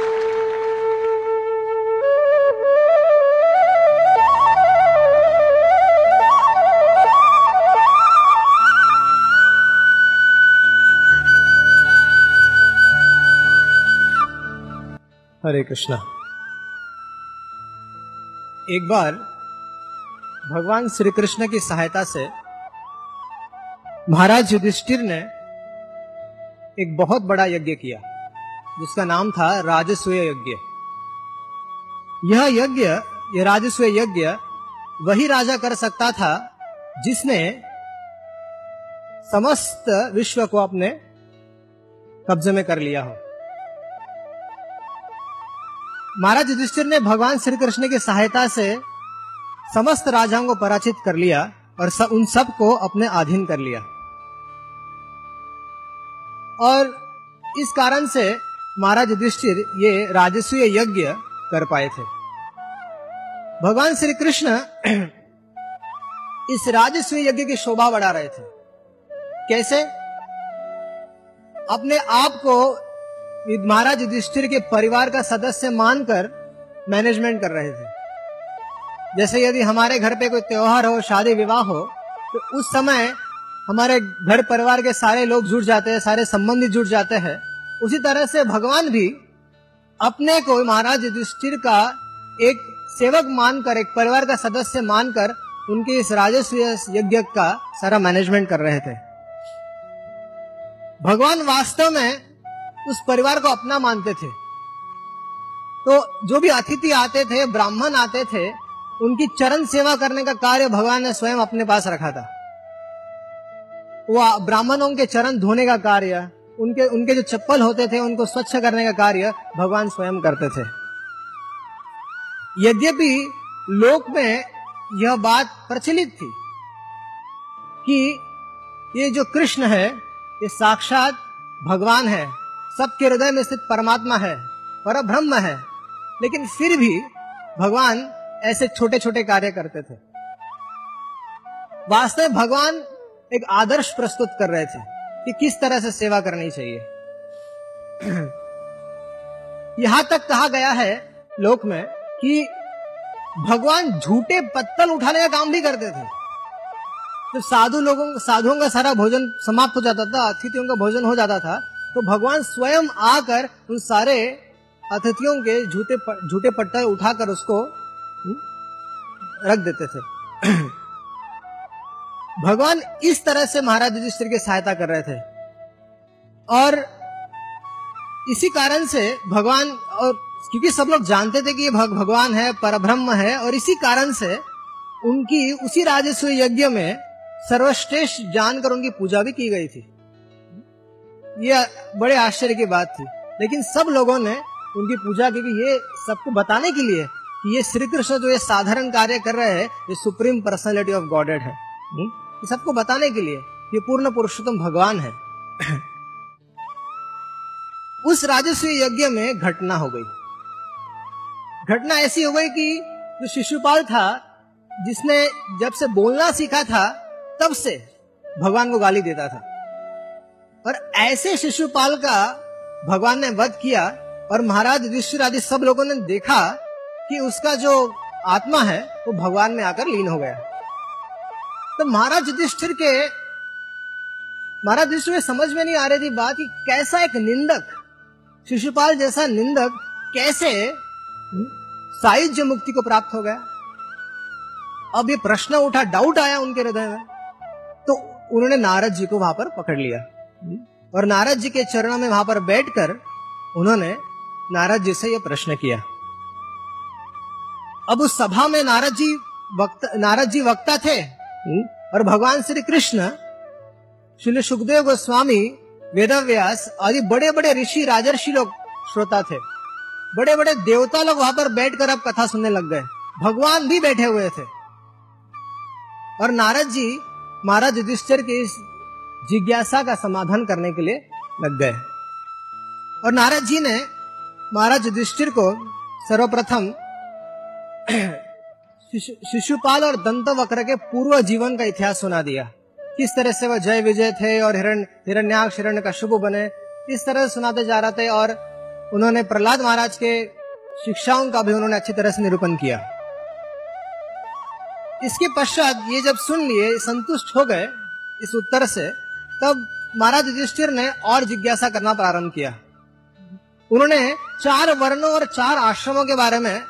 हरे कृष्णा। एक बार भगवान श्री कृष्ण की सहायता से महाराज युधिष्ठिर ने एक बहुत बड़ा यज्ञ किया। जिसका नाम था राजस्व यज्ञ। यह यज्ञ यह राजस्वय यज्ञ वही राजा कर सकता था जिसने समस्त विश्व को अपने कब्जे में कर लिया हो। महाराज युधिष्ठिर ने भगवान श्री कृष्ण की सहायता से समस्त राजाओं को पराजित कर लिया और सब, उन सबको अपने अधीन कर लिया। और इस कारण से महाराज युधिष्ठिर ये राजस्वीय यज्ञ कर पाए थे। भगवान श्री कृष्ण इस राजस्वीय यज्ञ की शोभा बढ़ा रहे थे। कैसे? अपने आप को महाराज युधिष्ठिर के परिवार का सदस्य मानकर मैनेजमेंट कर रहे थे। जैसे यदि हमारे घर पे कोई त्योहार हो, शादी विवाह हो तो उस समय हमारे घर परिवार के सारे लोग जुट जाते हैं, सारे संबंधी जुट जाते हैं। उसी तरह से भगवान भी अपने को महाराज युधिष्ठिर का एक सेवक मानकर, एक परिवार का सदस्य मानकर उनके इस राजस्व यज्ञ का सारा मैनेजमेंट कर रहे थे। भगवान वास्तव में उस परिवार को अपना मानते थे। तो जो भी अतिथि आते थे, ब्राह्मण आते थे, उनकी चरण सेवा करने का कार्य भगवान ने स्वयं अपने पास रखा था। वो ब्राह्मणों के चरण धोने का कार्य उनके उनके जो चप्पल होते थे, उनको स्वच्छ करने का कार्य भगवान स्वयं करते थे। यद्यपि लोक में यह बात प्रचलित थी कि ये जो कृष्ण है, ये साक्षात भगवान है, सबके हृदय में स्थित परमात्मा है पर ब्रह्म है, लेकिन फिर भी भगवान ऐसे छोटे छोटे कार्य करते थे। वास्तव भगवान एक आदर्श प्रस्तुत कर रहे थे। कि किस तरह से सेवा करनी चाहिए। यहाँ तक कहा गया है लोक में कि भगवान झूठे पत्तल उठाने का काम भी करते थे। तो साधु लोगों साधुओं का सारा भोजन समाप्त हो जाता था अतिथियों का भोजन हो जाता था तो भगवान स्वयं आकर उन सारे अतिथियों के झूठे झूठे पट्टे उठाकर उसको हम्म, रख देते थे। भगवान इस तरह से महाराज युधिष्ठिर की सहायता कर रहे थे। और इसी कारण से भगवान और क्योंकि सब लोग जानते थे कि ये भग, भगवान है परब्रह्म है और इसी कारण से उनकी उसी राजस्व यज्ञ में सर्वश्रेष्ठ जानकर उनकी पूजा भी की गई थी। ये बड़े आश्चर्य की बात थी। लेकिन सब लोगों ने उनकी पूजा की ये सबको बताने के लिए कि ये श्री कृष्ण जो ये साधारण कार्य कर रहे हैं ये सुप्रीम पर्सनैलिटी ऑफ़ गॉडेड है। हम्म? ये सबको बताने के लिए ये पूर्ण पुरुषोत्तम भगवान है। उस राजस्व यज्ञ में घटना हो गई। घटना ऐसी हो गई कि जो शिशुपाल था, जिसने जब से बोलना सीखा था, तब से भगवान को गाली देता था। और ऐसे शिशुपाल का भगवान ने वध किया और महाराज युधिष्ठिर आदि सब लोगों ने देखा कि उसका जो आत्मा है, वो भगवान में आकर लीन हो गया। तो महाराज युधिष्ठिर के, महाराज युधिष्ठिर में समझ में नहीं आ रही थी बात कि कैसा एक निंदक, शिशुपाल जैसा निंदक कैसे साहित्य मुक्ति को प्राप्त हो गया। अब ये प्रश्न उठा डाउट आया उनके हृदय में तो उन्होंने नारद जी को वहाँ पर पकड़ लिया। और नारद जी के चरणों में वहाँ पर बैठकर उन्होंने नारद जी से यह प्रश्न किया। अब उस सभा में नारद जी वक्ता, नारद जी वक्ता थे और भगवान श्री कृष्ण, श्री सुखदेव गोस्वामी, वेदव्यास आदि बड़े बड़े ऋषि, राजर्षि लोग, श्रोता थे। बड़े बड़े देवता लोग वहाँ पर बैठकर अब कथा सुनने लग गए। भगवान भी बैठे हुए थे। और नारद जी, महाराज युधिष्ठिर के इस जिज्ञासा का समाधान करने के लिए लग गए। और नारद जी ने महाराज युधिष्ठिर को सर्वप्रथम शिशुपाल और दंत वक्र के पूर्व जीवन का इतिहास सुना दिया। किस तरह से वह जय विजय थे और हिरण, हिरण्याक्ष हिरण्य का शुभ बने, इस तरह से सुनाते जा रहे थे और उन्होंने प्रहलाद महाराज के शिक्षाओं का भी उन्होंने अच्छी तरह से निरूपण किया। इसके पश्चात ये जब सुन लिए, संतुष्ट हो गए इस उत्तर से, तब महाराज युधिष्ठिर ने और जिज्ञासा करना प्रारंभ किया। उन्होंने चार वर्णों और चार आश्रमों के बारे में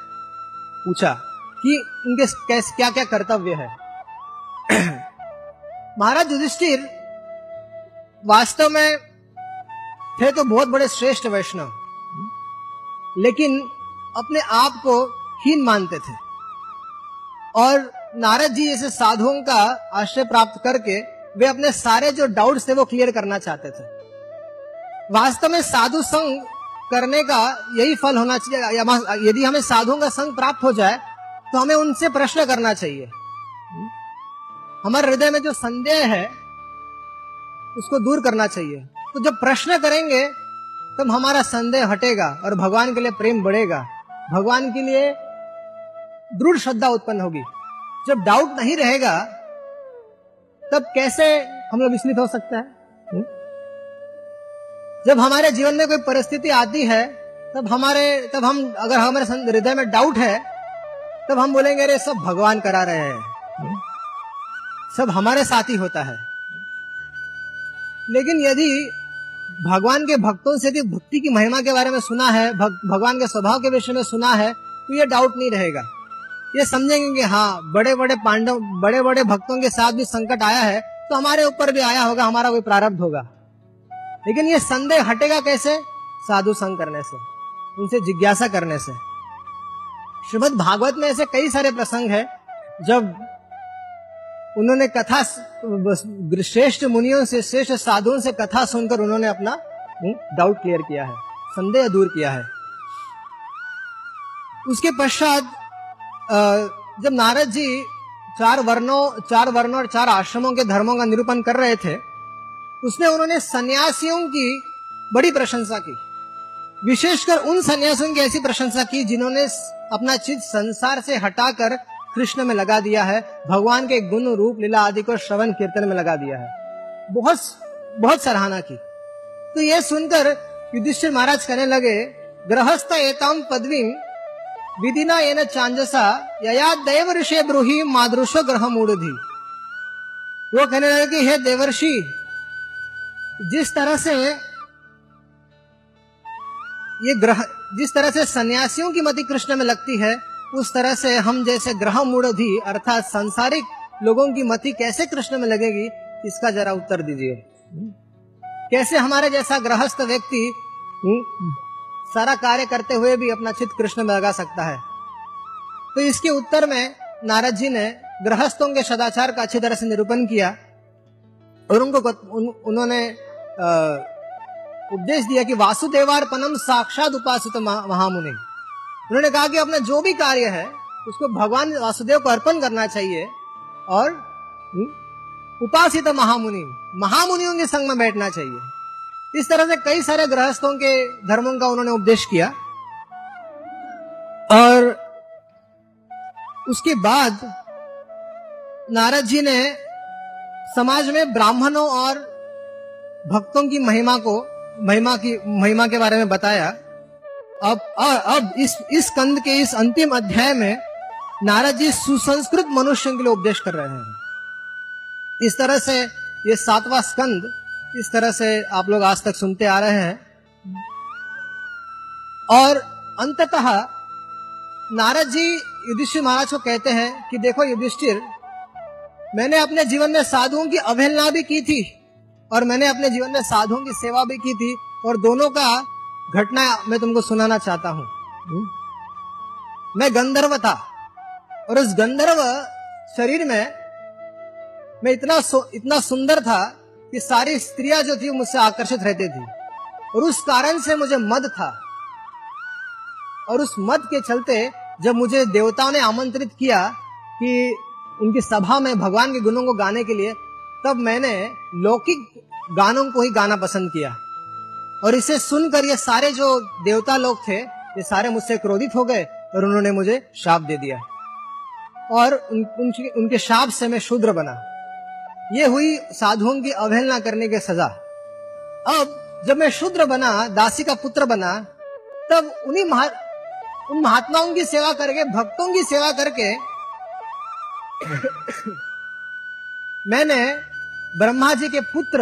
पूछा। कि उनके क्या क्या कर्तव्य है। महाराज युधिष्ठिर वास्तव में थे तो बहुत बड़े श्रेष्ठ वैष्णव, लेकिन अपने आप को हीन मानते थे। और नारद जी जैसे साधुओं का आश्रय प्राप्त करके वे अपने सारे जो डाउट्स थे वो क्लियर करना चाहते थे। वास्तव में साधु संग करने का यही फल होना चाहिए। यदि हमें साधुओं का संग प्राप्त हो जाए तो हमें उनसे प्रश्न करना चाहिए। हमारे हृदय में जो संदेह है, उसको दूर करना चाहिए। तो जब प्रश्न करेंगे, तब हमारा संदेह हटेगा और भगवान के लिए प्रेम बढ़ेगा। भगवान के लिए दृढ़ श्रद्धा उत्पन्न होगी। जब डाउट नहीं रहेगा, तब कैसे हम लोग विचलित हो सकते हैं? हम्म? जब हमारे जीवन में कोई परिस्थिति आती है, तब हमारे, तब हम, अगर हमारे हृदय में डाउट है तब हम बोलेंगे अरे सब भगवान करा रहे हैं। हम्म? सब हमारे साथ ही होता है। लेकिन यदि भगवान के भक्तों से यदि भक्ति की महिमा के बारे में सुना है भग, भगवान के स्वभाव के विषय में सुना है तो ये डाउट नहीं रहेगा। ये समझेंगे कि हाँ बड़े बड़े पांडव बड़े बड़े भक्तों के साथ भी संकट आया है तो हमारे ऊपर भी आया होगा हमारा कोई प्रारब्ध होगा। लेकिन ये संदेह हटेगा कैसे? साधु संग करने से उनसे जिज्ञासा करने से। श्रीमद भागवत में ऐसे कई सारे प्रसंग है, जब उन्होंने कथा श्रेष्ठ मुनियों से, श्रेष्ठ साधुओं से कथा सुनकर उन्होंने अपना डाउट क्लियर किया है, संदेह दूर किया है। उसके पश्चात जब नारद जी चार वर्णों चार वर्णों और चार आश्रमों के धर्मों का निरूपण कर रहे थे उसमें उन्होंने सन्यासियों की बड़ी प्रशंसा की। विशेषकर उन सन्यासियों की ऐसी प्रशंसा की जिन्होंने अपना चित संसार से हटाकर कृष्ण में लगा दिया है, भगवान के गुण रूप लीला आदि को श्रवण कीर्तन में लगा दिया है। बहुत बहुत सराहना की। तो ये सुनकर युधिष्ठिर महाराज कहने लगे, गृहस्थ एताम पदवी विधिना एन चांजसा यया देव ऋषि ब्रूही मादृश ग्रह मूढ़ी वो कहने लगे कि, हे देवर्षि, जिस तरह से ये ग्रह जिस तरह से सन्यासियों की मति कृष्ण में लगती है उस तरह से हम जैसे ग्रह मूढ़ी अर्थात सांसारिक लोगों की मति कैसे कृष्ण में लगेगी इसका जरा उत्तर दीजिए। कैसे हमारे जैसा गृहस्थ व्यक्ति सारा कार्य करते हुए भी अपना चित कृष्ण में लगा सकता है? तो इसके उत्तर में नारद जी ने गृहस्थों के सदाचार का अच्छी तरह से निरूपण किया और उनको उन, उन्होंने उपदेश दिया कि वासुदेवार्पणम साक्षात उपासित महामुनि। उन्होंने कहा कि अपना जो भी कार्य है, उसको भगवान वासुदेव को अर्पण करना चाहिए और उपासित महामुनि, महामुनियों के संग में बैठना चाहिए। इस तरह से कई सारे गृहस्थों के धर्मों का उन्होंने उपदेश किया। और उसके बाद नारद जी ने समाज में ब्राह्मणों और भक्तों की महिमा को महिमा की, महिमा के बारे में बताया। अब अब इस इस कंद के इस अंतिम अध्याय में नारद जी सुसंस्कृत मनुष्यों के लिए उपदेश कर रहे हैं। इस तरह से ये सातवां स्कंद, इस तरह से आप लोग आज तक सुनते आ रहे हैं। और अंततः नारद जी युधिष्ठिर महाराज को कहते हैं कि देखो युधिष्ठिर, मैंने अपने जीवन में साधुओं की अवहेलना भी की थी। और मैंने अपने जीवन में साधुओं की सेवा भी की थी और दोनों का घटना मैं तुमको सुनाना चाहता हूँ। मैं गंधर्व था और उस गंधर्व शरीर में मैं इतना इतना सुंदर था कि सारी स्त्रियाँ जो थी मुझसे आकर्षित रहती थी और उस कारण से मुझे मद था। और उस मद के चलते जब मुझे देवताओं ने आमंत्रित किया कि उनकी सभा में भगवान के गुणों को गाने के लिए तब मैंने लौकिक गानों को ही गाना पसंद किया। और इसे सुनकर ये सारे जो देवता लोग थे ये सारे मुझसे क्रोधित हो गए और उन्होंने मुझे शाप दे दिया। और उन, उनके, उनके शाप से मैं शूद्र बना। ये हुई साधुओं की अवहेलना करने की सजा। अब जब मैं शूद्र बना दासी का पुत्र बना तब उन्हीं महा उन महात्माओं की सेवा करके भक्तों की सेवा करके मैंने ब्रह्मा जी के पुत्र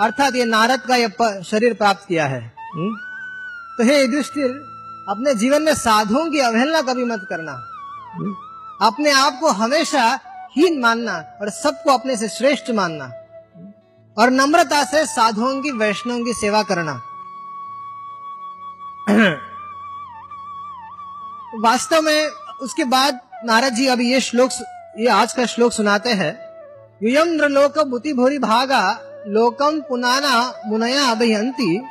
अर्थात ये नारद का यह शरीर प्राप्त किया है। हुँ? तो हे युधिष्ठिर अपने जीवन में साधुओं की अवहेलना कभी मत करना। हुँ? अपने आप को हमेशा हीन मानना और सबको अपने से श्रेष्ठ मानना। और नम्रता से साधुओं की वैष्णवों की सेवा करना। वास्तव में उसके बाद नारद जी अभी ये श्लोक ये आज का श्लोक सुनाते हैं। युयम नृलोक बुति भूरि भागा लोकम पुनाना मुनया अभियंती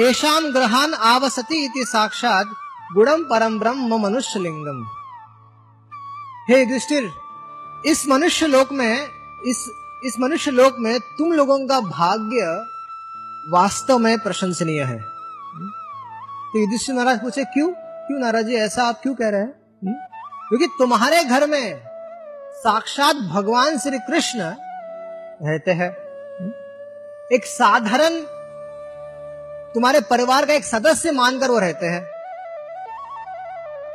एशाम ग्रहान आवसति इति साक्षात गुणम परम ब्रह्म मनुष्य लिंगम हे युधिष्ठिर, इस मनुष्य लोक में, इस इस मनुष्य लोक में तुम लोगों का भाग्य वास्तव में प्रशंसनीय है। तो युधिष्ठिर महाराज पूछे, क्यों? क्यों नाराज़? जी ऐसा आप क्यों कह रहे हैं? क्योंकि तुम्हारे घर में साक्षात भगवान श्री कृष्ण रहते हैं। एक साधारण तुम्हारे परिवार का एक सदस्य मानकर वो रहते हैं।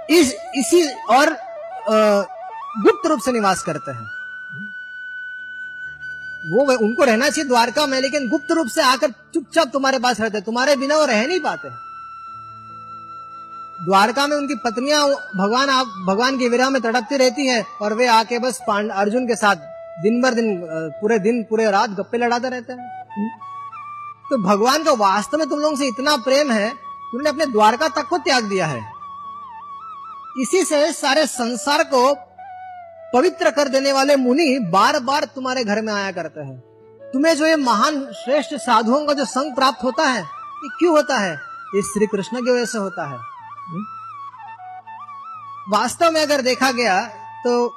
इस, इसी और गुप्त रूप से निवास करते हैं। वो उनको रहना चाहिए द्वारका में, लेकिन गुप्त रूप से आकर चुपचाप तुम्हारे पास रहते तुम्हारे बिना वो रह नहीं पाते द्वारका में उनकी पत्नियाँ भगवान आप भगवान की विरह में तड़पती रहती हैं और वे आके बस पांड अर्जुन के साथ दिन भर दिन पूरे दिन पूरे रात गप्पे लड़ाते रहते हैं। तो भगवान का वास्तव में तुम लोगों से इतना प्रेम है उन्होंने अपने द्वारका तक को त्याग दिया है। इसी से सारे संसार को पवित्र कर देने वाले मुनि बार बार तुम्हारे घर में आया करते हैं। तुम्हें जो ये महान श्रेष्ठ साधुओं का जो संग प्राप्त होता है ये क्यों होता है? ये श्री कृष्ण की वजह से होता है। वास्तव में अगर देखा गया तो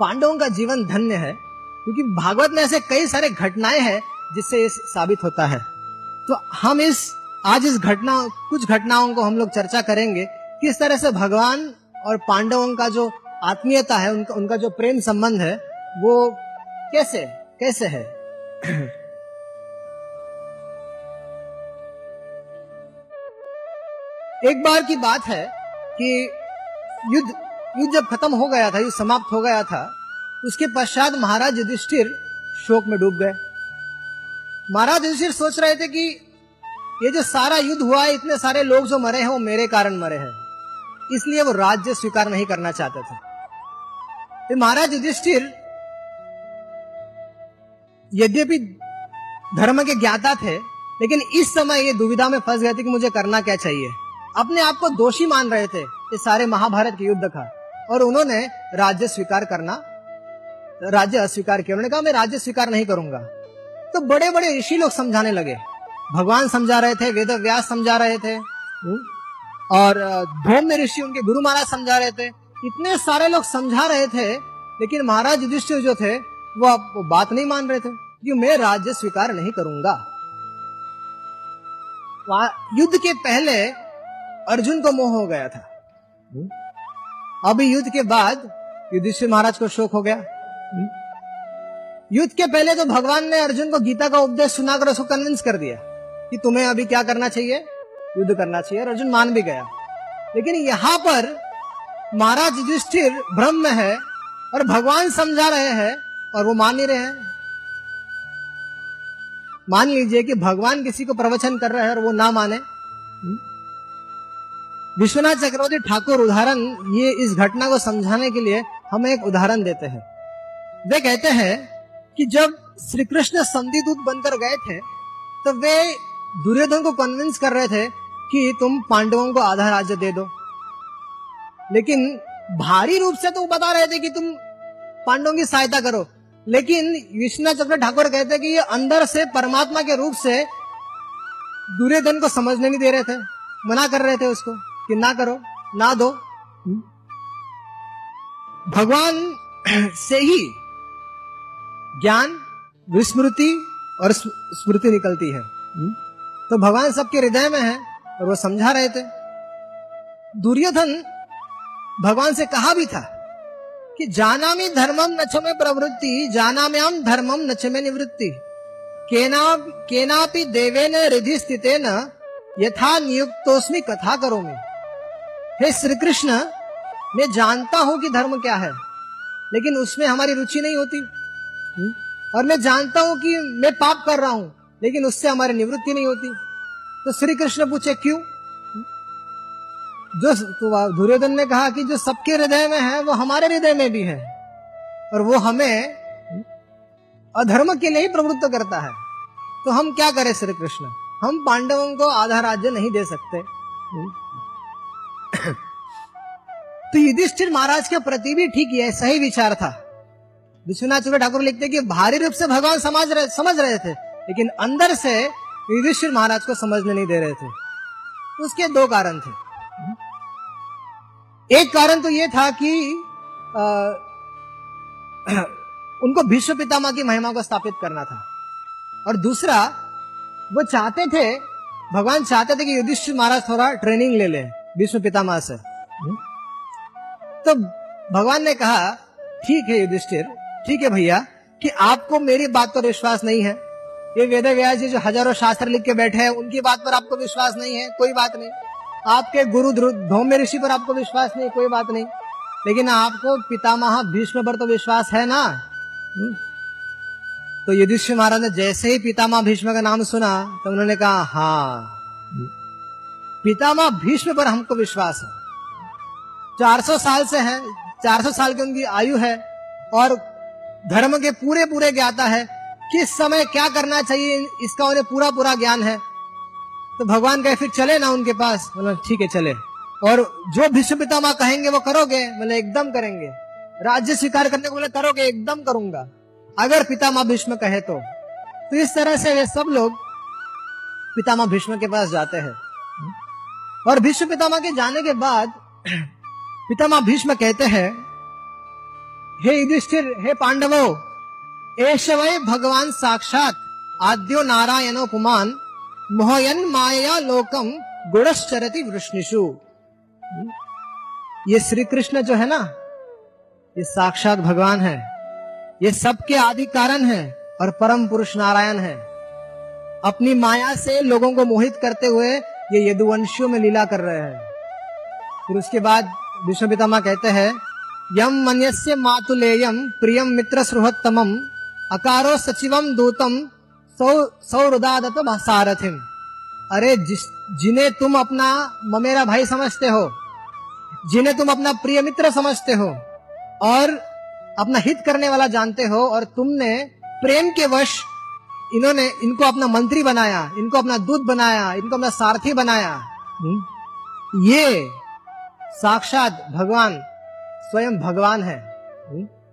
पांडवों का जीवन धन्य है, क्योंकि भागवत में ऐसे कई सारे घटनाएँ हैं जिससे ये साबित होता है। तो हम इस, आज इस घटना, कुछ घटनाओं को हम लोग चर्चा करेंगे, किस तरह से भगवान और पांडवों का जो आत्मीयता है, उनका उनका जो प्रेम संबंध है, वो कैसे कैसे है? एक बार की बात है कि युद्ध युद्ध जब खत्म हो गया था, युद्ध समाप्त हो गया था, उसके पश्चात महाराज युधिष्ठिर शोक में डूब गए। महाराज युधिष्ठिर सोच रहे थे कि ये जो सारा युद्ध हुआ है, इतने सारे लोग जो मरे हैं, वो मेरे कारण मरे हैं। इसलिए वो राज्य स्वीकार नहीं करना चाहते थे। तो महाराज युधिष्ठिर यद्यपि धर्म के ज्ञाता थे, लेकिन इस समय ये दुविधा में फंस गए थे कि मुझे करना क्या चाहिए। अपने आप को दोषी मान रहे थे इस सारे महाभारत के युद्ध का। और उन्होंने राज्य स्वीकार करना राज्य अस्वीकार किया। उन्होंने कहा मैं राज्य स्वीकार नहीं करूँगा। तो बड़े बड़े ऋषि लोग समझाने लगे। भगवान समझा रहे थे वेद व्यास समझा रहे थे हम्म, और धौम्य ऋषि उनके गुरु महाराज समझा रहे थे। इतने सारे लोग समझा रहे थे लेकिन महाराज युधिष्ठिर जो थे वो, वो बात नहीं मान रहे थे कि मैं राज्य स्वीकार नहीं करूँगा। युद्ध के पहले अर्जुन को मोह हो गया था। अभी युद्ध के बाद युधिष्ठिर महाराज को शोक हो गया। युद्ध के पहले तो भगवान ने अर्जुन को गीता का उपदेश सुनाकर उसको कन्विंस कर दिया कि तुम्हें अभी क्या करना चाहिए? युद्ध करना चाहिए। और अर्जुन मान भी गया। लेकिन यहाँ पर महाराज युधिष्ठिर भ्रम में है और भगवान समझा रहे हैं और वो मान ही रहे हैं। मान लीजिए कि भगवान किसी को प्रवचन कर रहे हैं और वो ना माने। विश्वनाथ चक्रवर्ती ठाकुर, उदाहरण, ये इस घटना को समझाने के लिए हमें एक उदाहरण देते हैं। वे कहते हैं कि जब श्री कृष्ण संधि संधिदूत बनकर गए थे तो वे दुर्योधन को कन्विंस कर रहे थे कि तुम पांडवों को आधा राज्य दे दो। लेकिन भारी रूप से तो बता रहे थे कि तुम पांडवों की सहायता करो। लेकिन विश्वनाथ चक्र ठाकुर कहते कि ये अंदर से परमात्मा के रूप से दुर्योधन को समझने नहीं दे रहे थे, मना कर रहे थे उसको। कि ना करो ना दो। भगवान से ही ज्ञान विस्मृति और स्मृति निकलती है। तो भगवान सबके हृदय में है और वो समझा रहे थे। दुर्योधन भगवान से कहा भी था कि जाना में धर्मम नच में प्रवृत्ति जाना में हम धर्मम नच में निवृत्ति। केना केनापि देवेन रिधि स्थितेन यथा नियुक्तोस्मी कथा करो में हे श्री कृष्ण मैं जानता हूँ कि धर्म क्या है, लेकिन उसमें हमारी रुचि नहीं होती? और मैं जानता हूँ कि मैं पाप कर रहा हूँ, लेकिन उससे हमारी निवृत्ति नहीं होती। तो श्री कृष्ण पूछे, क्यों? जो तो दुर्योधन ने कहा कि जो सबके हृदय में है, वो हमारे हृदय में भी है। और वो हमें अधर्म के लिए ही प्रवृत्त करता है। तो हम क्या करें श्री कृष्ण हम पांडवों को आधा राज्य नहीं दे सकते। तो युधिष्ठिर महाराज के प्रति भी ठीक है सही विचार था। विश्वनाथ चुके ठाकुर लिखते कि भारी रूप से भगवान समझ रहे समझ रहे थे लेकिन अंदर से युधिष्ठिर महाराज को समझने नहीं दे रहे थे। उसके दो कारण थे। एक कारण तो यह था कि आ, उनको भीष्म पितामह की महिमा को स्थापित करना था। और दूसरा वो चाहते थे भगवान चाहते थे कि युधिष्ठिर महाराज थोड़ा ट्रेनिंग ले ले। भीष्म पितामह से। तो भगवान ने कहा, ठीक है युधिष्ठिर, ठीक है भैया, कि आपको मेरी बात पर विश्वास नहीं है। ये वेद व्यास जी जो हज़ारों शास्त्र लिख के बैठे हैं, उनकी बात पर आपको विश्वास नहीं है, कोई बात नहीं। आपके गुरु धौम्य ऋषि पर आपको विश्वास नहीं, कोई बात नहीं। लेकिन आपको पितामह भीष्म पर तो विश्वास है ना? हम्म। तो युधिष्ठिर महाराज ने जैसे ही पितामह भीष्म का नाम सुना तो उन्होंने कहा हाँ पितामह भीष्म पर हमको विश्वास है। 400 साल से है 400 साल की उनकी आयु है और धर्म के पूरे पूरे ज्ञाता है। किस समय क्या करना चाहिए, इसका उन्हें पूरा पूरा ज्ञान है। तो भगवान कहे, फिर चले ना उनके पास। मतलब ठीक है, चले। और जो भीष्म पितामह कहेंगे, वो करोगे? मतलब एकदम करेंगे। राज्य स्वीकार करने को बोले, करोगे, एकदम करूँगा। अगर पितामह भीष्म कहे तो। तो इस तरह से वे सब लोग पितामह भीष्म के पास जाते हैं। और भीष्म पितामह के जाने के बाद पितामह भीष्म कहते हैं, हे युधिष्ठिर, हे पांडवो वै भगवान साक्षात आद्यो नारायणो पुमान, मोहयन माया लोकम गुणश्चरति वृष्णिषु। ये श्री कृष्ण जो है ना, ये साक्षात भगवान है, ये सबके आदि कारण है और परम पुरुष नारायण है। अपनी माया से लोगों को मोहित करते हुए ये यदुवंशियों में लीला कर रहे हैं। फिर उसके बाद विष्णु पितामह कहते हैं, यम मन्यस्य मातुलेयम प्रियम मित्र सुहत्तमम अकारो सचिवम दूतम सौ सौरुदादत सारथिम। अरे जिस, जिन्हें तुम अपना ममेरा भाई समझते हो, जिन्हें तुम अपना प्रिय मित्र समझते हो, और अपना हित करने वाला जानते हो, और तुमने प्रेम के वश इन्होंने इनको अपना मंत्री बनाया इनको अपना दूत बनाया इनको अपना सारथी बनाया। हम्म? ये साक्षात भगवान स्वयं भगवान है।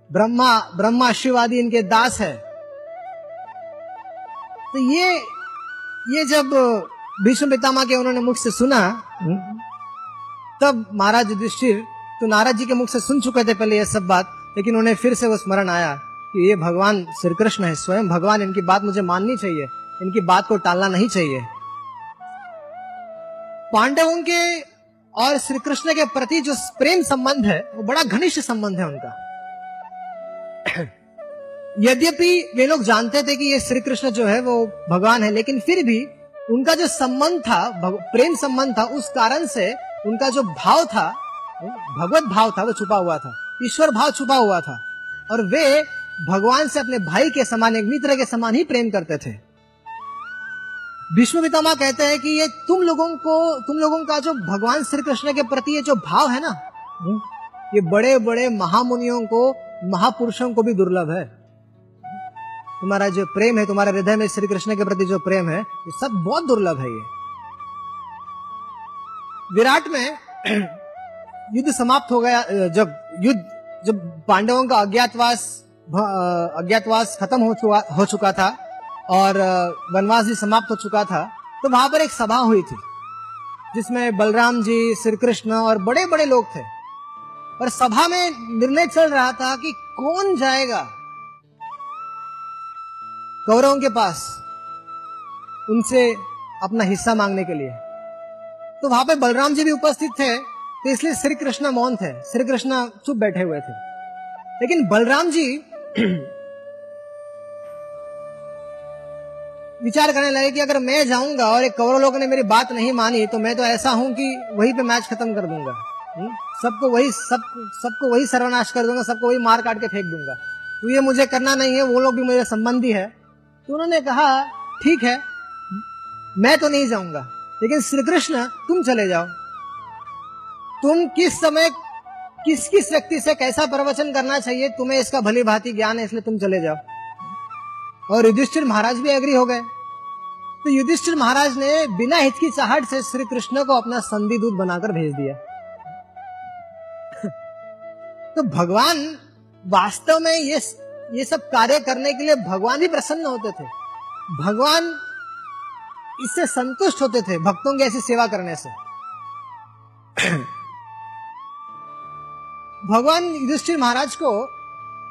ब्रह्मा ब्रह्मा शिव आदि इनके दास है। तो ये ये जब भीष्म पितामह के उन्होंने मुख से सुना तब महाराज युधिष्ठिर तो नाराज़ जी के मुख से सुन चुके थे पहले ये सब बात लेकिन उन्हें फिर से वो स्मरण आया। कि ये भगवान श्री कृष्ण है, स्वयं भगवान, इनकी बात मुझे माननी चाहिए, इनकी बात को टालना नहीं चाहिए। पांडवों के और श्री कृष्ण के प्रति जो प्रेम संबंध है, वो बड़ा घनिष्ठ संबंध है उनका। यद्यपि वे लोग जानते थे कि ये श्री कृष्ण जो है, वो भगवान है, लेकिन फिर भी उनका जो संबंध था प्रेम संबंध था, उस कारण से उनका जो भाव था भगवत भाव था, वो छुपा हुआ था, ईश्वर भाव छुपा हुआ था। और वे भगवान से अपने भाई के समान, एक मित्र के समान ही प्रेम करते थे। विष्णु पितामा कहते हैं कि ये तुम लोगों को, तुम लोगों का जो भगवान श्री कृष्ण के प्रति ये जो भाव है ना ये बड़े बड़े महामुनियों को, महापुरुषों को भी दुर्लभ है। तुम्हारा जो प्रेम है, तुम्हारे हृदय में श्री कृष्ण के प्रति जो प्रेम है, ये सब बहुत दुर्लभ है ये। विराट में युद्ध समाप्त हो गया, जब युद्ध, जब पांडवों का अज्ञातवास अज्ञातवास खत्म हो चुका हो चुका था और वनवास भी समाप्त हो चुका था तो वहाँ पर एक सभा हुई थी, जिसमें बलराम जी श्री कृष्ण और बड़े बड़े लोग थे। और सभा में निर्णय चल रहा था कि कौन जाएगा। कौरवों के पास उनसे अपना हिस्सा मांगने के लिए। तो वहाँ पे बलराम जी भी उपस्थित थे तो इसलिए श्री कृष्ण मौन थे। श्री कृष्ण चुप बैठे हुए थे। लेकिन बलराम जी विचार करने लगे कि अगर मैं जाऊँगा और एक कौरव लोगों ने मेरी बात नहीं मानी तो मैं तो ऐसा हूँ कि वहीं पे मैच खत्म कर दूँगा। हम्म? सबको वही, सब, सबको वही सर्वनाश कर दूँगा, सबको वही मार काट के फेंक दूँगा। तो ये मुझे करना नहीं है, वो लोग भी मेरे संबंधी है। तो उन्होंने कहा, ठीक है, मैं तो नहीं जाऊँगा, लेकिन श्री कृष्ण, तुम चले जाओ। तुम किस समय किस किस व्यक्ति से कैसा प्रवचन करना चाहिए? तुम्हें इसका भली भांति ज्ञान है इसलिए तुम चले जाओ। और युधिष्ठिर महाराज भी एग्री हो गए। तो युधिष्ठिर महाराज ने बिना हिचकिचाहट से श्री कृष्ण को अपना संधि दूत बनाकर भेज दिया। तो भगवान वास्तव में ये ये सब कार्य करने के लिए भगवान ही प्रसन्न होते थे। भगवान इससे संतुष्ट होते थे, भक्तों की ऐसी सेवा करने से। भगवान युधिष्ठिर महाराज को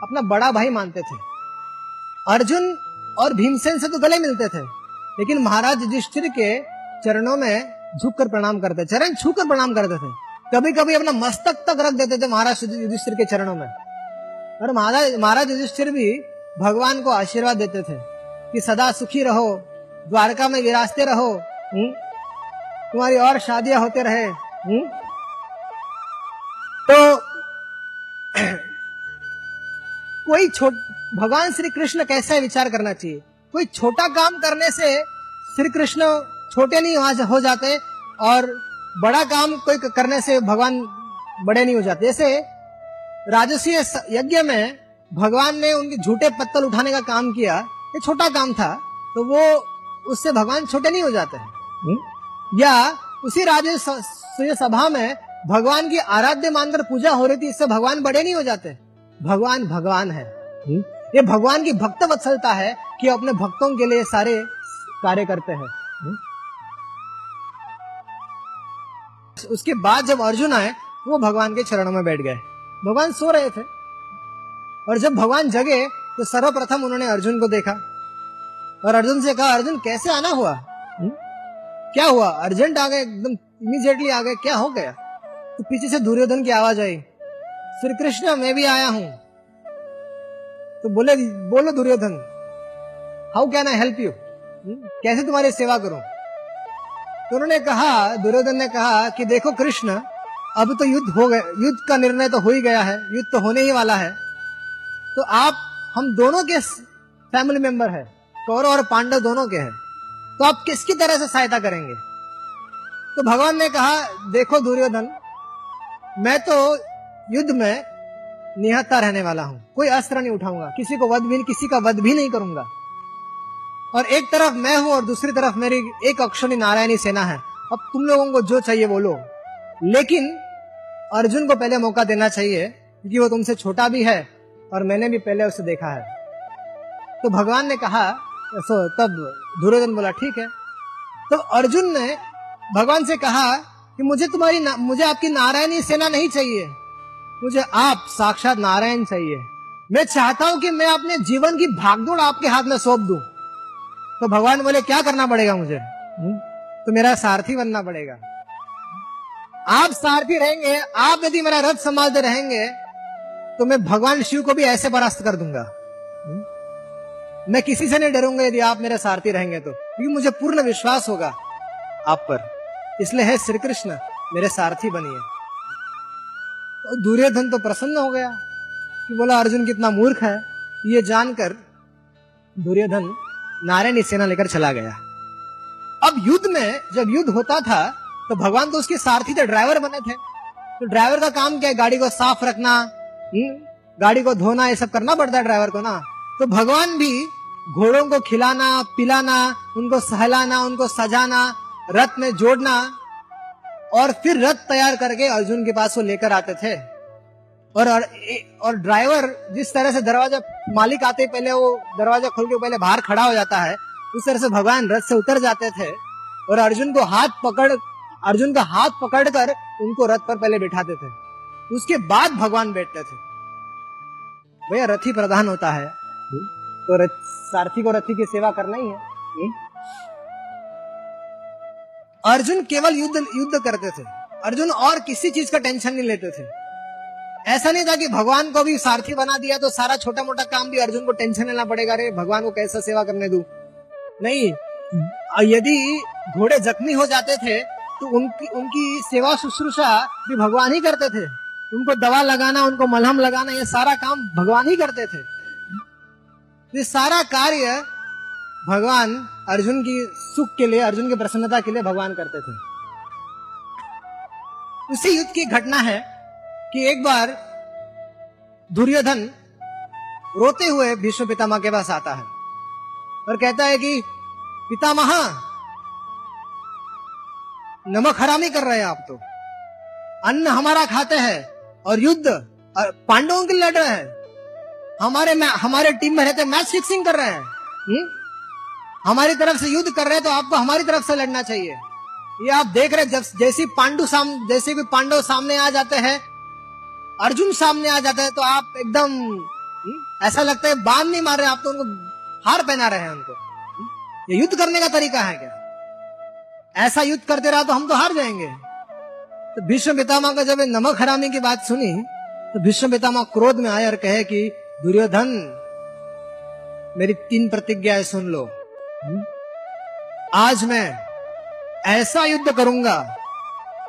अपना बड़ा भाई मानते थे अर्जुन और भीमसेन से तो गले मिलते थे, लेकिन महाराज युधिष्ठिर के चरणों में झुककर प्रणाम करते, चरण छूकर प्रणाम करते थे कभी कभी अपना मस्तक तक रख देते थे महाराज युधिष्ठिर के चरणों में और महाराज महाराज युधिष्ठिर भी भगवान को आशीर्वाद देते थे कि सदा सुखी रहो, द्वारका में विराजते रहो हुँ? तुम्हारी और शादियाँ होते रहे हुँ? तो कोई छोट भगवान श्री कृष्ण कैसा विचार करना चाहिए? कोई छोटा काम करने से श्री कृष्ण छोटे नहीं वहाँ हो जाते और बड़ा काम कोई करने से भगवान बड़े नहीं हो जाते। जैसे राजसीय यज्ञ में भगवान ने उनके झूठे पत्तल उठाने का काम किया ये छोटा काम था तो वो उससे भगवान छोटे नहीं हो जाते। हैं या उसी राजसीय सभा में भगवान की आराध्य मानकर पूजा हो रही थी इससे भगवान बड़े नहीं हो जाते। भगवान भगवान है। ये भगवान की भक्त वत्सलता है कि अपने भक्तों के लिए सारे कार्य करते हैं। उसके बाद जब अर्जुन आए, वो भगवान के चरणों में बैठ गए। भगवान सो रहे थे। और जब भगवान जगे तो सर्वप्रथम उन्होंने अर्जुन को देखा। और अर्जुन से कहा, अर्जुन, कैसे आना हुआ? हुँ? क्या हुआ? अर्जेंट आ गए, एकदम इमीडिएटली आ गए, क्या हो गया? तो पीछे से दुर्योधन की आवाज़ आई। श्री कृष्ण, मैं भी आया हूँ। तो बोले, बोलो Duryodhan how can I help you कैसे तुम्हारी सेवा करूँ? तो उन्होंने कहा, दुर्योधन ने कहा कि देखो कृष्ण, अब तो युद्ध हो गया युद्ध का निर्णय तो हो ही गया है, युद्ध तो होने ही वाला है। तो आप, हम दोनों के फैमिली मेंबर है, कौरव और पांडव दोनों के हैं तो आप किसकी तरह से सहायता करेंगे? तो भगवान ने कहा, देखो दुर्योधन, मैं तो युद्ध में निहत्ता रहने वाला हूँ। कोई अस्त्र नहीं उठाऊँगा। किसी को वध भी, किसी का वध भी नहीं करूँगा। और एक तरफ़ मैं हूँ और दूसरी तरफ़ मेरी एक अक्षरी नारायणी सेना है। अब तुम लोगों को जो चाहिए बोलो लेकिन अर्जुन को पहले मौका देना चाहिए, क्योंकि वो तुमसे छोटा भी है और मैंने भी पहले उसे देखा है। तो भगवान ने कहा, सो, तब दुर्योधन बोला, ठीक है। तो अर्जुन ने भगवान से कहा कि मुझे तुम्हारी मुझे आपकी नारायणी सेना नहीं चाहिए। मुझे आप साक्षात नारायण चाहिए। मैं चाहता हूँ कि मैं अपने जीवन की भागदौड़ आपके हाथ में सौंप दूँ। तो भगवान बोले, क्या करना पड़ेगा मुझे? हुँ? तो मेरा सारथी बनना पड़ेगा। आप सारथी रहेंगे, आप यदि मेरा रथ संभालते रहेंगे तो मैं भगवान शिव को भी ऐसे परास्त कर दूँगा। मैं किसी से नहीं डरूँगा यदि आप मेरे सारथी रहेंगे तो। क्योंकि मुझे पूर्ण विश्वास होगा आप पर। इसलिए है श्री कृष्ण, मेरे सारथी बनिए। तो दुर्योधन तो प्रसन्न हो गया कि बोला अर्जुन कितना मूर्ख है। ये जानकर दुर्योधन नारायणी सेना लेकर चला गया। अब युद्ध में जब युद्ध होता था तो भगवान तो उसके सारथी थे ड्राइवर बने थे। तो ड्राइवर का काम क्या है? गाड़ी को साफ़ रखना हम्म, गाड़ी को धोना ये सब करना पड़ता है ड्राइवर को ना? तो भगवान भी घोड़ों को खिलाना पिलाना उनको सहलाना उनको सजाना रथ में जोड़ना और फिर रथ तैयार करके अर्जुन के पास वो लेकर आते थे। और और ड्राइवर जिस तरह से दरवाज़ा मालिक आते पहले वो दरवाज़ा खोल के पहले बाहर खड़ा हो जाता है उस तरह से भगवान रथ से उतर जाते थे। और अर्जुन को हाथ पकड़ अर्जुन का हाथ पकड़कर उनको रथ पर पहले बिठाते थे। उसके बाद भगवान बैठते थे। भैया रथी प्रधान होता है। तो रथ, सारथी को रथी की सेवा करना ही है। अर्जुन केवल युद्ध युद्ध करते थे। अर्जुन और किसी चीज़ का टेंशन नहीं लेते थे। ऐसा नहीं था कि भगवान को भी सारथी बना दिया तो सारा छोटा मोटा काम भी अर्जुन को टेंशन लेना पड़ेगा। रे भगवान को कैसा सेवा करने दू? नहीं, यदि घोड़े जख्मी हो जाते थे तो उनकी उनकी सेवा शुश्रूषा भी भगवान ही करते थे। उनको दवा लगाना, उनको मलहम लगाना, ये सारा काम भगवान ही करते थे। ये सारा कार्य भगवान अर्जुन की सुख के लिए, अर्जुन की प्रसन्नता के लिए भगवान करते थे। उसी युद्ध की घटना है कि एक बार दुर्योधन रोते हुए भीष्म पितामह के पास आता है और कहता है कि, पितामह, नमक हरामी कर रहे हैं आप तो। अन्न हमारा खाते हैं और युद्ध पांडवों के लड़ रहे हैं। हमारे हमारे टीम में रहते मैच फिक्सिंग कर रहे हैं। हुँ? हमारी तरफ़ से युद्ध कर रहे हैं तो आपको हमारी तरफ़ से लड़ना चाहिए। ये आप देख रहे जब जैसी पांडु साम जैसे भी पांडव सामने आ जाते हैं अर्जुन सामने आ जाते हैं तो आप एकदम हम्म, ऐसा लगता है बाँध नहीं मार रहे आप तो उनको हार पहना रहे हैं उनको। ये युद्ध करने का तरीका है क्या? ऐसा युद्ध करते रहा तो हम तो हार जाएँगे। तो भीष्म पितामह का जब नमक हराने की बात सुनी तो भीष्म पितामह क्रोध में आए और कहे कि दुर्योधन मेरी तीन प्रतिज्ञाएँ सुन लो। आज मैं ऐसा युद्ध करूँगा,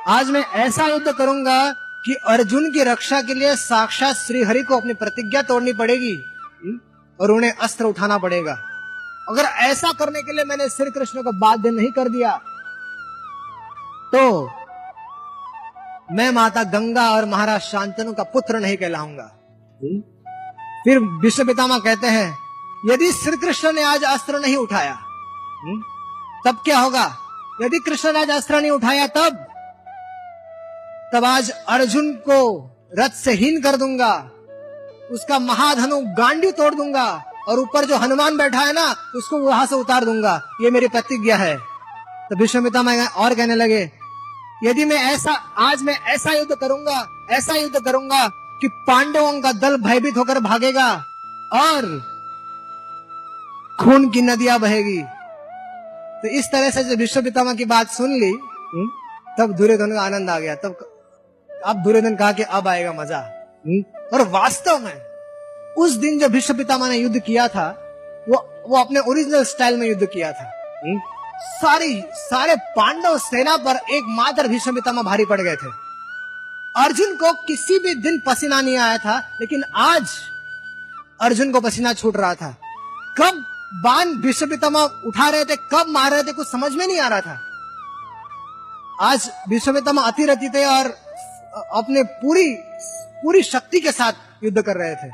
आज मैं ऐसा युद्ध करूँगा कि अर्जुन की रक्षा के लिए साक्षात श्रीहरि को अपनी प्रतिज्ञा तोड़नी पड़ेगी? और उन्हें अस्त्र उठाना पड़ेगा अगर ऐसा करने के लिए मैंने श्री कृष्ण को बाध्य नहीं कर दिया तो मैं माता गंगा और महाराज शांतनु का पुत्र नहीं कहलाऊँगा? फिर विश्व पितामा कहते हैं, यदि श्री कृष्ण ने आज अस्त्र नहीं उठाया हम्म? तब क्या होगा? यदि कृष्णराज अस्त्र नहीं उठाया तब? तब आज अर्जुन को रथ से हीन कर दूँगा। उसका महाधनु गांडी तोड़ दूँगा और ऊपर जो हनुमान बैठा है ना, उसको वहाँ से उतार दूँगा। ये मेरी प्रतिज्ञा है। तो विश्वमिता और कहने लगे, यदि मैं ऐसा, आज मैं ऐसा युद्ध करूँगा, ऐसा युद्ध करूँगा कि पांडवों का दल भयभीत होकर भागेगा और खून की नदियाँ बहेगी। तो इस तरह से जब विश्व पितामह की बात सुन ली हम्म, तब दुर्योधन का आनंद आ गया। तब अब दुर्योधन कहा कि अब आएगा मज़ा हम्म, और वास्तव में उस दिन जब विश्व पितामह ने युद्ध किया था वो वो अपने ओरिजिनल स्टाइल में युद्ध किया था हम्म, सारी सारे पांडव सेना पर एक मात्र भीष्म पितामह भारी पड़ गए थे। अर्जुन को किसी भी दिन पसीना नहीं आया था लेकिन आज अर्जुन को पसीना छूट रहा था। कब? बाण भीष्म पितामह उठा रहे थे, कब मार रहे थे, कुछ समझ में नहीं आ रहा था। आज भीष्म पितामह रति थे और अपने पूरी पूरी शक्ति के साथ युद्ध कर रहे थे।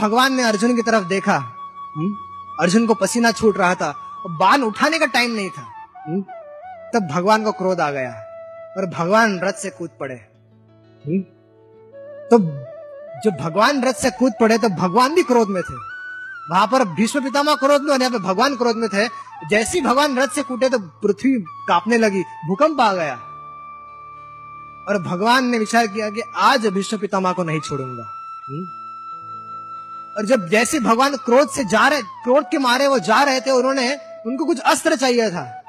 भगवान ने अर्जुन की तरफ़ देखा। हुँ? अर्जुन को पसीना छूट रहा था। बाण उठाने का टाइम नहीं था। हुँ? तब भगवान को क्रोध आ गया और भगवान रथ से कूद पड़े। तो जब भगवान रथ से कूद पड़े तो भगवान भी क्रोध में थे। वहाँ पर भीष्म पितामह क्रोध में यहाँ पे भगवान क्रोध में थे। जैसी भगवान रथ से कूटे तो पृथ्वी कांपने लगी भूकंप आ गया। और भगवान ने विचार किया कि आज भीष्म पितामह को नहीं छोड़ूँगा। हम्म? और जब जैसे भगवान क्रोध से जा रहे क्रोध के मारे वो जा रहे थे उन्होंने उनको कुछ अस्त्र चाहिए था।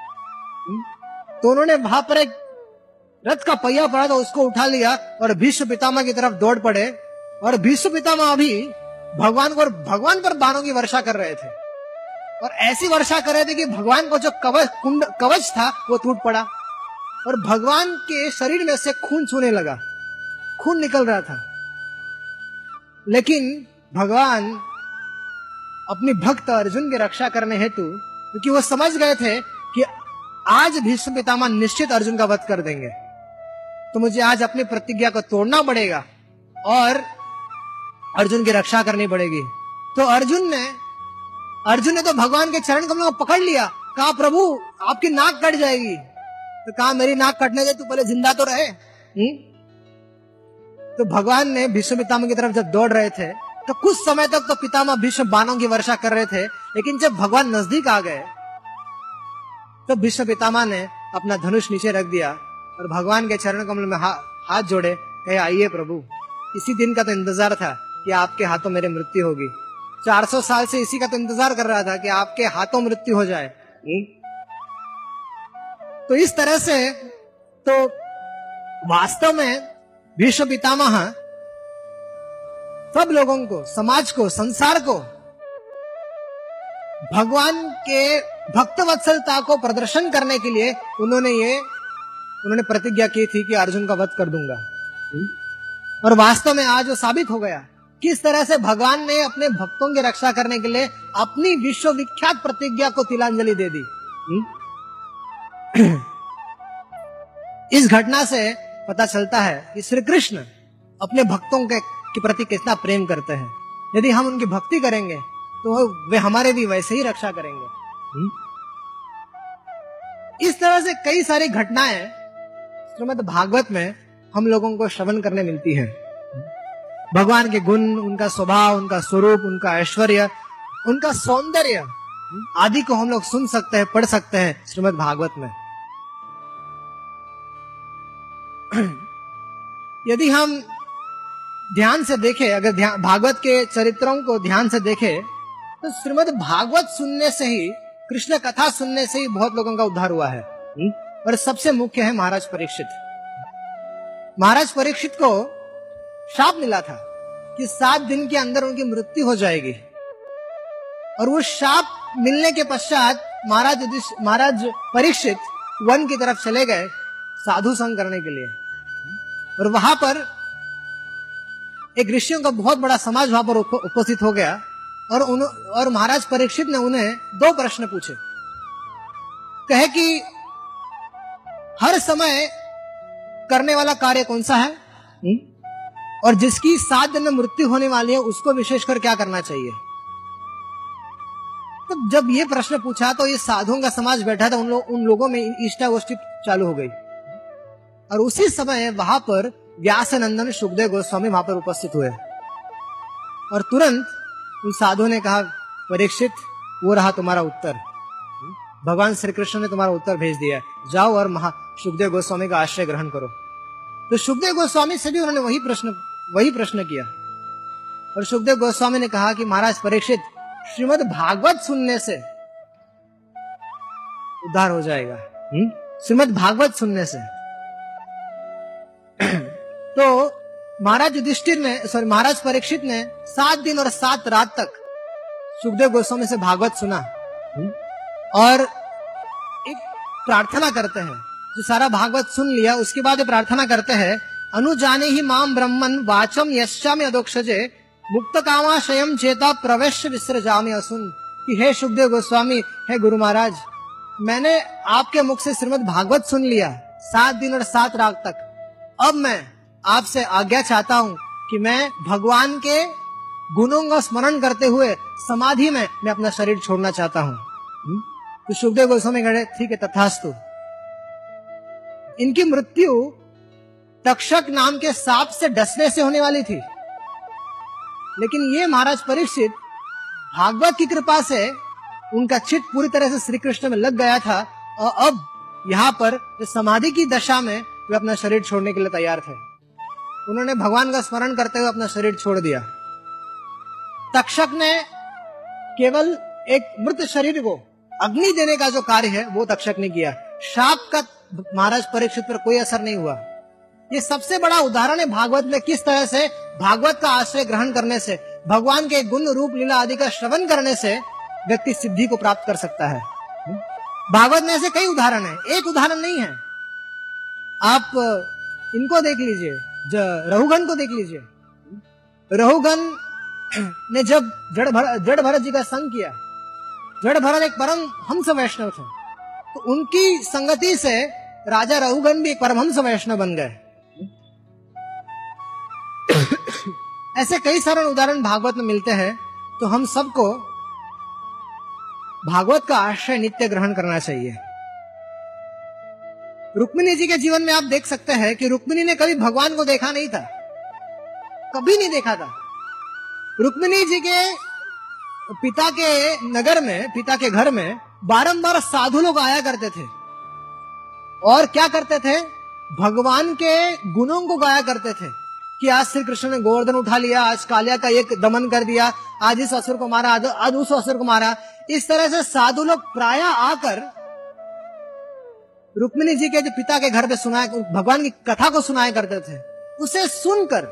हम्म? तो उन्होंने वहाँ पर एक रथ का पहिया पड़ा था उसको उठा लिया और भीष्म पितामह की तरफ़ दौड़ पड़े। और भीष्म पितामह अभी भगवान पर भगवान पर बाणों की वर्षा कर रहे थे। और ऐसी वर्षा कर रहे थे कि भगवान को जो कवच, कुंड, कवच था, वो टूट पड़ा। और भगवान के शरीर में से खून छूने लगा। खून निकल रहा था। लेकिन भगवान अपनी भक्त अर्जुन की रक्षा करने हेतु, क्योंकि वो समझ गए थे कि आज भीष्म पितामह निश्चित अर्जुन का वध कर देंगे। तो मुझे आज अपनी प्रतिज्ञा को तोड़ना पड़ेगा। और अर्जुन की रक्षा करनी पड़ेगी। तो अर्जुन ने अर्जुन ने तो भगवान के चरण कमलों को पकड़ लिया। कहा प्रभु आपकी नाक कट जाएगी। तो कहा मेरी नाक कटने दे तू पहले ज़िंदा तो रहे। हुँ? हम्म? तो भगवान ने भीष्म की तरफ़ जब दौड़ रहे थे तो कुछ समय तक तो पितामह भीष्म बाणों की वर्षा कर रहे थे लेकिन जब भगवान नज़दीक आ गए तो भीष्म पितामह ने अपना धनुष नीचे रख दिया और भगवान के चरण कमल में हा, हाथ जोड़े कहे आइए प्रभु। इसी दिन का तो इंतज़ार था। कि आपके हाथों मेरी मृत्यु होगी। 400 साल से इसी का तो इंतज़ार कर रहा था कि आपके हाथों मृत्यु हो जाए। हम्म? तो इस तरह से तो वास्तव में विश्व पितामह सब लोगों को समाज को संसार को भगवान के भक्त वत्सलता को प्रदर्शन करने के लिए उन्होंने ये उन्होंने प्रतिज्ञा की थी कि अर्जुन का वध कर दूँगा। और वास्तव में आज वो साबित हो गया। किस तरह से भगवान ने अपने भक्तों की रक्षा करने के लिए अपनी विश्व विख्यात प्रतिज्ञा को तिलांजलि दे दी? इस घटना से पता चलता है कि श्री कृष्ण अपने भक्तों के, के प्रति कितना प्रेम करते हैं। यदि हम उनकी भक्ति करेंगे तो वे हमारे भी वैसे ही रक्षा करेंगे। इस तरह से कई सारी घटनाएँ श्रीमद भागवत में हम लोगों को श्रवण करने मिलती है। भगवान के गुण उनका स्वभाव उनका स्वरूप उनका ऐश्वर्य उनका सौंदर्य आदि को हम लोग सुन सकते हैं पढ़ सकते हैं श्रीमद भागवत में। यदि हम ध्यान से देखें अगर ध्यान भागवत के चरित्रों को ध्यान से देखें तो श्रीमद भागवत सुनने से ही कृष्ण कथा सुनने से ही बहुत लोगों का उद्धार हुआ है? और सबसे मुख्य है महाराज परीक्षित। महाराज परीक्षित को शाप मिला था। कि सात दिन के अंदर उनकी मृत्यु हो जाएगी। और वो शाप मिलने के पश्चात महाराज महाराज परीक्षित वन की तरफ़ चले गए साधु संग करने के लिए। और वहाँ पर एक ऋषियों का बहुत बड़ा समाज वहाँ पर उपस्थित हो गया और उन, और महाराज परीक्षित ने उन्हें दो प्रश्न पूछे। कहे कि हर समय करने वाला कार्य कौन सा है? हुँ? और जिसकी सात दिन में मृत्यु होने वाली है उसको विशेषकर क्या करना चाहिए? तो जब ये प्रश्न पूछा तो ये साधुओं का समाज बैठा था उन, लो, उन लोगों में इष्टा गोष्ठी चालू हो गई। और उसी समय वहाँ पर व्यास नंदन सुखदेव गोस्वामी वहाँ पर उपस्थित हुए। और तुरंत उन साधु ने कहा परीक्षित वो रहा तुम्हारा उत्तर। भगवान श्री कृष्ण ने तुम्हारा उत्तर भेज दिया जाओ और महा सुखदेव गोस्वामी का आश्रय ग्रहण करो। तो सुखदेव गोस्वामी से भी उन्होंने वही प्रश्न वही प्रश्न किया। और सुखदेव गोस्वामी ने कहा कि महाराज परीक्षित श्रीमद भागवत सुनने से उद्धार हो जाएगा। श्रीमद भागवत सुनने से। तो महाराज युधिष्ठिर ने सॉरी महाराज परीक्षित ने सात दिन और सात रात तक सुखदेव गोस्वामी से भागवत सुना। और एक प्रार्थना करते हैं। जो सारा भागवत सुन लिया उसके बाद प्रार्थना करते हैं अनुजाने ही माम ब्रह्मन वाचम यश्चाम अदोक्षजे मुक्त कामाशयम चेता प्रवेश विसृजामी असुन। कि हे सुखदेव गोस्वामी, हे गुरु महाराज, मैंने आपके मुख से श्रीमद भागवत सुन लिया, सात दिन और सात रात तक। अब मैं आपसे आज्ञा चाहता हूँ कि मैं भगवान के गुणों का स्मरण करते हुए समाधि में, मैं अपना शरीर छोड़ना चाहता हूँ। तो सुखदेव गोस्वामी गणे ठीक है, तथास्तु। इनकी मृत्यु तक्षक नाम के सांप से डसने से होने वाली थी। लेकिन ये महाराज परीक्षित भागवत की कृपा से उनका चित पूरी तरह से श्री कृष्ण में लग गया था और अब यहाँ पर समाधि की दशा में वे अपना शरीर छोड़ने के लिए तैयार थे। उन्होंने भगवान का स्मरण करते हुए अपना शरीर छोड़ दिया। तक्षक ने केवल एक मृत शरीर को अग्नि देने का जो कार्य है, वो तक्षक ने किया। शाप का महाराज परीक्षित पर कोई असर नहीं हुआ। ये सबसे बड़ा उदाहरण है भागवत में, किस तरह से? भागवत का आश्रय ग्रहण करने से, भगवान के गुण रूप लीला आदि का श्रवण करने से व्यक्ति सिद्धि को प्राप्त कर सकता है। भागवत में ऐसे कई उदाहरण है। एक उदाहरण नहीं है। आप, इनको देख लीजिए। रहुगन को देख लीजिए। रहुगन ने जब जड़ भरत जड़ भरत जी का संग किया, जड़ भरत एक परम हंस वैष्णव थे। तो उनकी संगति से राजा रहुगन भी एक परमहंस वैष्णव बन गए। ऐसे कई सारे उदाहरण भागवत में मिलते हैं तो हम सबको भागवत का आश्रय नित्य ग्रहण करना चाहिए। रुक्मिणी जी के जीवन में आप देख सकते हैं कि रुक्मिणी ने कभी भगवान को देखा नहीं था। कभी नहीं देखा था। रुक्मिणी जी के पिता के नगर में, पिता के घर में बारंबार साधु लोग आया करते थे। और क्या करते थे? भगवान के गुणों को गाया करते थे। कि आज श्री कृष्ण ने गोवर्धन उठा लिया, आज कालिया का एक दमन कर दिया, आज इस असुर को मारा, आज उस असुर को मारा। इस तरह से साधु लोग प्राय आकर रुक्मिणी जी के जो पिता के घर पे सुनाया भगवान की कथा को सुनाया करते थे, उसे सुनकर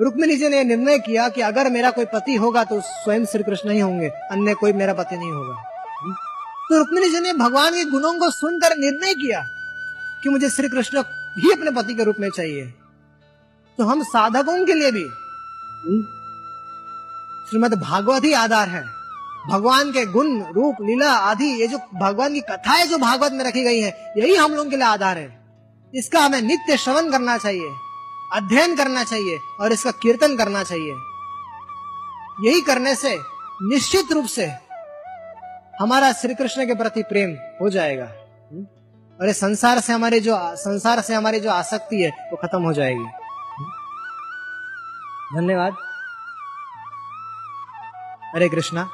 रुक्मिणी जी ने निर्णय किया कि अगर मेरा कोई पति होगा तो स्वयं श्री कृष्ण ही होंगे, अन्य कोई मेरा पति नहीं होगा। तो रुक्मिणी जी ने भगवान के गुणों को सुनकर निर्णय किया कि मुझे श्री कृष्ण ही अपने पति के रूप में चाहिए। तो हम साधकों के लिए भी। श्रीमद भागवत ही आधार है। भगवान के गुण, रूप, लीला आदि, ये जो भगवान की कथाएँ जो भागवत में रखी गई है, यही हम लोगों के लिए आधार है। इसका हमें नित्य श्रवण करना चाहिए, अध्ययन करना चाहिए और इसका कीर्तन करना चाहिए। यही करने से, निश्चित रूप से, हमारा श्री कृष्ण के प्रति प्रेम हो जाएगा। और संसार से हमारे जो संसार से हमारी जो आसक्ति है, वो खत्म हो जाएगी। धन्यवाद। हरे कृष्णा